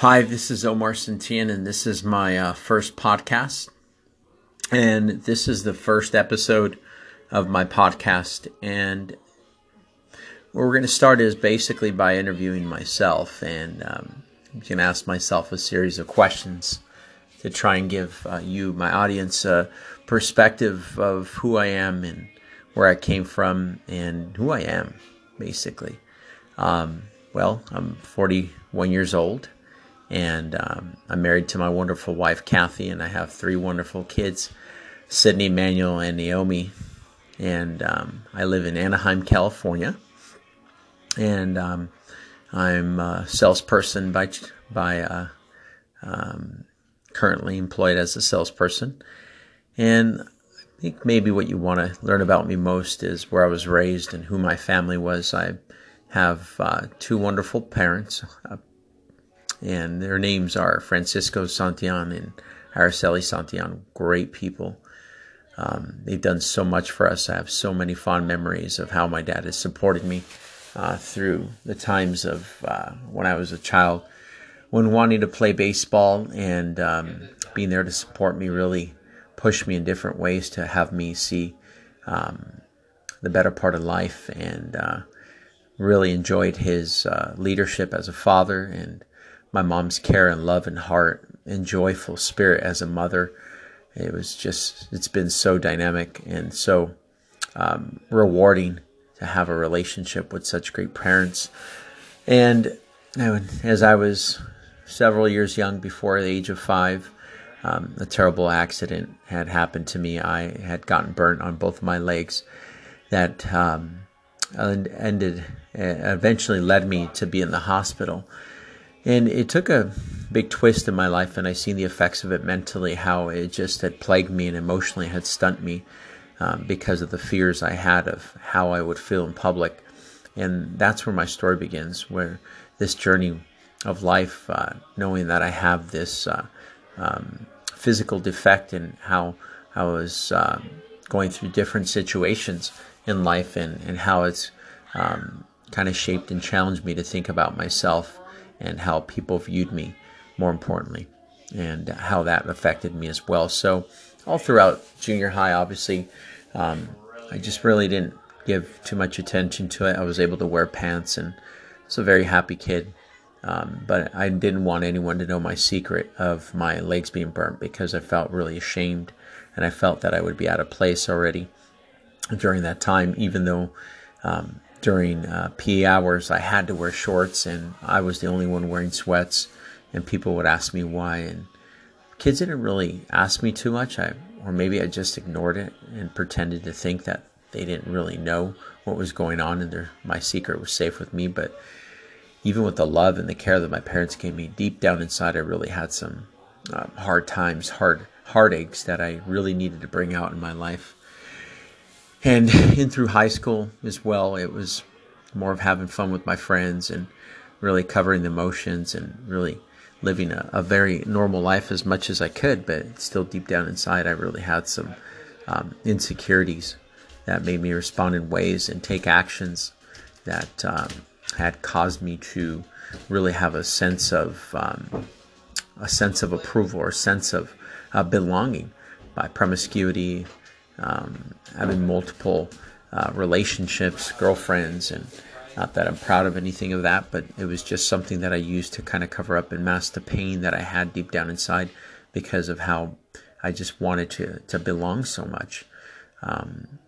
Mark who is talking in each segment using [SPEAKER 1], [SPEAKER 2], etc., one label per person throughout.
[SPEAKER 1] Hi, this is Omar Santillan, and this is my uh, first podcast. And this is the first episode of my podcast. And what we're going to start is basically by interviewing myself. And um, I'm going to ask myself a series of questions to try and give uh, you, my audience, a perspective of who I am and where I came from and who I am, basically. Um, well, I'm 41 years old and um, I'm married to my wonderful wife, Kathy, and I have three wonderful kids Sydney, Manuel, and Naomi. And um, I live in Anaheim, California. And um, I'm a salesperson by, by uh, um, currently employed as a salesperson. And I think maybe what you want to learn about me most is where I was raised and who my family was. I have uh, two wonderful parents, and their names are Francisco Santillan and Araceli Santillan. Great people. Um, they've done so much for us. I have so many fond memories of how my dad has supported me uh, through the times of uh, when I was a child, when wanting to play baseball and um, being there to support me really pushed me in different ways to have me see um, the better part of life and uh, really enjoyed his uh, leadership as a father and my mom's care and love and heart and joyful spirit as a mother. It was just, it's been so dynamic and so um, rewarding to have a relationship with such great parents. And as I was several years young, before the age of five, um, a terrible accident had happened to me. I had gotten burnt on both of my legs that um, ended, eventually led me to be in the hospital. And it took a big twist in my life, and I seen the effects of it mentally, how it just had plagued me and emotionally had stunned me um, because of the fears I had of how I would feel in public. And that's where my story begins, where this journey of life, uh, knowing that I have this uh, um, physical defect and how I was um, going through different situations in life and, and how it's um, kind of shaped and challenged me to think about myself and how people viewed me, more importantly, and how that affected me as well. So, all throughout junior high, obviously, um, I just really didn't give too much attention to it. I was able to wear pants and was a very happy kid. Um, but I didn't want anyone to know my secret of my legs being burnt because I felt really ashamed and I felt that I would be out of place already during that time, even though um, during uh, PE hours, I had to wear shorts, and I was the only one wearing sweats. And people would ask me why, and kids didn't really ask me too much. I, or maybe I just ignored it and pretended to think that they didn't really know what was going on, and their, my secret was safe with me. But even with the love and the care that my parents gave me, deep down inside, I really had some uh, hard times, hard heartaches that I really needed to bring out in my life. And in through high school as well, it was more of having fun with my friends and really covering the emotions and really living a, a very normal life as much as I could. But still, deep down inside, I really had some um, insecurities that made me respond in ways and take actions that um, had caused me to really have a sense of um, a sense of approval or sense of uh, belonging by promiscuity, um, having multiple uh, relationships, girlfriends, and not that I'm proud of anything of that, but it was just something that I used to kind of cover up and mask the pain that I had deep down inside because of how I just wanted to to belong so much, um,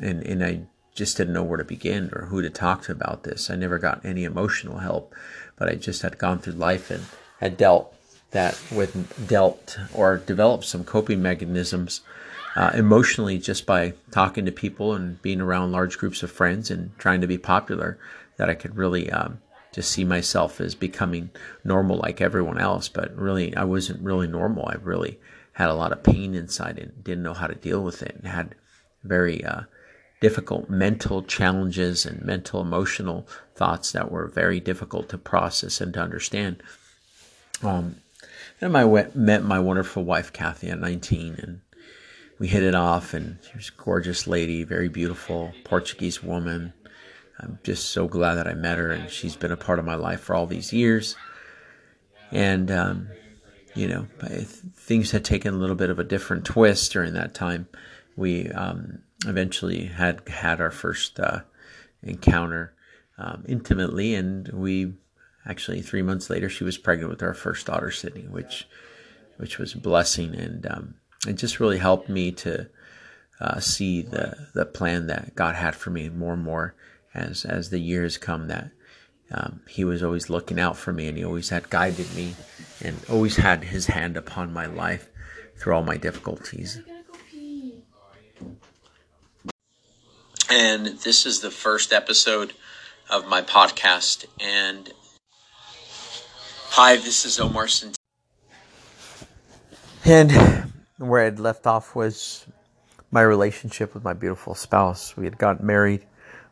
[SPEAKER 1] and and I just didn't know where to begin or who to talk to about this. I never got any emotional help, but I just had gone through life and had dealt that with dealt or developed some coping mechanisms uh, emotionally just by talking to people and being around large groups of friends and trying to be popular that I could really um, just see myself as becoming normal like everyone else. But really, I wasn't really normal. I really had a lot of pain inside and didn't know how to deal with it and had very uh, difficult mental challenges and mental emotional thoughts that were very difficult to process and to understand. Um, and I met my wonderful wife Kathy at 19, and we hit it off, and she was a gorgeous lady, very beautiful Portuguese woman. I'm just so glad that I met her, and she's been a part of my life for all these years. And, um, you know, things had taken a little bit of a different twist during that time. We um, eventually had had our first uh, encounter um, intimately, and we actually three months later she was pregnant with our first daughter, Sydney, which which was a blessing, and um, it just really helped me to uh, see the the plan that God had for me more and more as as the years come that um, he was always looking out for me and he always had guided me and always had his hand upon my life through all my difficulties. And this is the first episode of my podcast. And hi, this is Omar Centeno. And where I'd left off was my relationship with my beautiful spouse. We had got married,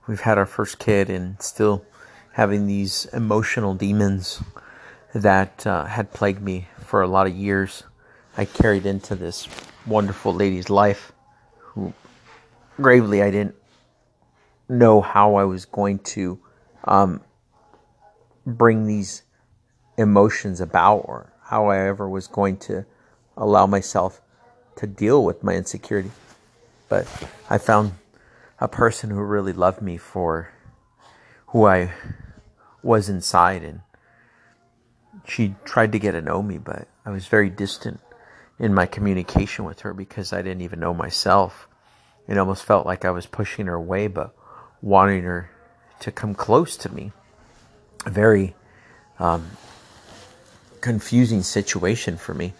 [SPEAKER 1] we've had our first kid, and still having these emotional demons that uh, had plagued me for a lot of years. I carried into this wonderful lady's life who gravely I didn't know how I was going to um, bring these emotions about or how I ever was going to allow myself to deal with my insecurity. But I found a person who really loved me for who I was inside and she tried to get to know me, but I was very distant in my communication with her because I didn't even know myself. It almost felt like I was pushing her away, but wanting her to come close to me. A very um, confusing situation for me,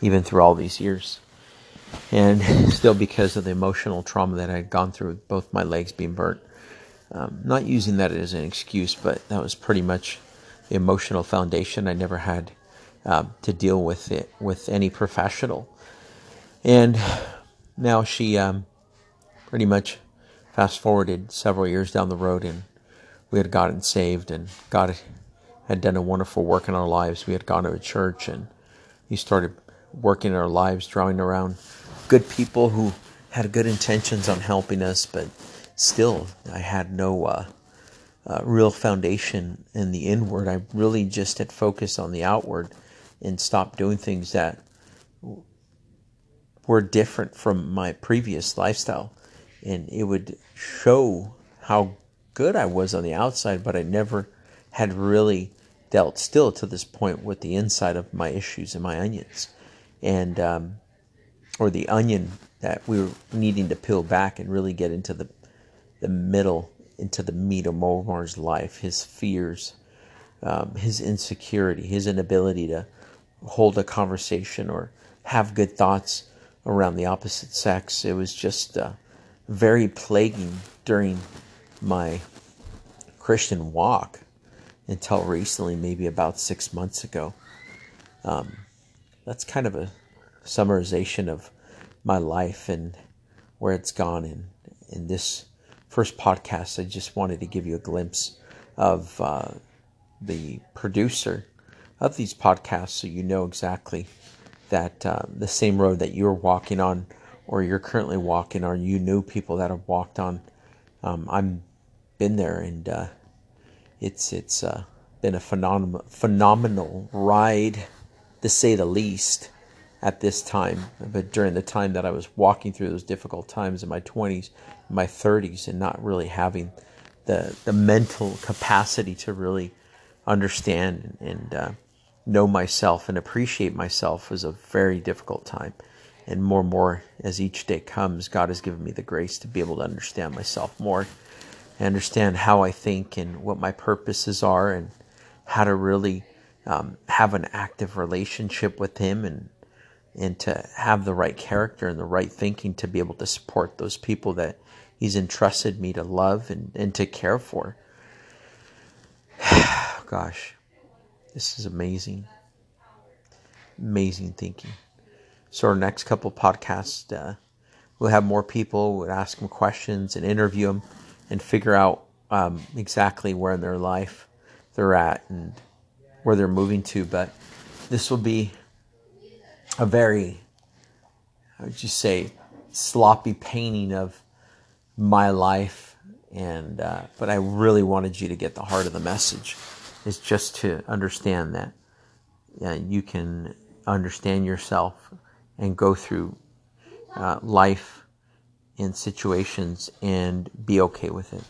[SPEAKER 1] even through all these years. And still because of the emotional trauma that I had gone through with both my legs being burnt. Um, not using that as an excuse, but that was pretty much the emotional foundation. I never had um, to deal with it with any professional. And now she um, pretty much fast forwarded several years down the road, and we had gotten saved, and God had done a wonderful work in our lives. We had gone to a church, and He started working in our lives, drawing around good people who had good intentions on helping us, but still, I had no uh, uh, real foundation in the inward. I really just had focused on the outward and stopped doing things that were different from my previous lifestyle and it would show how good I was on the outside, but I never had really dealt still to this point with the inside of my issues and my onions, and um, or the onion that we were needing to peel back and really get into the the middle, into the meat of Omar's life, his fears, um, his insecurity, his inability to hold a conversation or have good thoughts around the opposite sex. It was just uh, very plaguing during my Christian walk until recently, maybe about six months ago. Um, that's kind of a summarization of my life and where it's gone. And in this first podcast, I just wanted to give you a glimpse of uh, the producer of these podcasts so you know exactly that uh, the same road that you're walking on or you're currently walking or you knew people that have walked on. Um, I've been there and uh, it's it's uh, been a phenomenal phenomenal ride, to say the least, at this time. But during the time that I was walking through those difficult times in my 20s, my 30s, and not really having the the mental capacity to really understand and uh, know myself and appreciate myself was a very difficult time and more and more as each day comes, God has given me the grace to be able to understand myself more, and understand how I think and what my purposes are, and how to really um, have an active relationship with Him, and and to have the right character and the right thinking to be able to support those people that He's entrusted me to love and, and to care for. Gosh, this is amazing. Amazing thinking. So our next couple podcasts, uh, we'll have more people. We'll ask them questions and interview them, and figure out um, exactly where in their life they're at and where they're moving to. But this will be a very, how would you say, sloppy painting of my life. And uh, but I really wanted you to get the heart of the message is just to understand that you can understand yourself and go through uh, life in situations and be okay with it.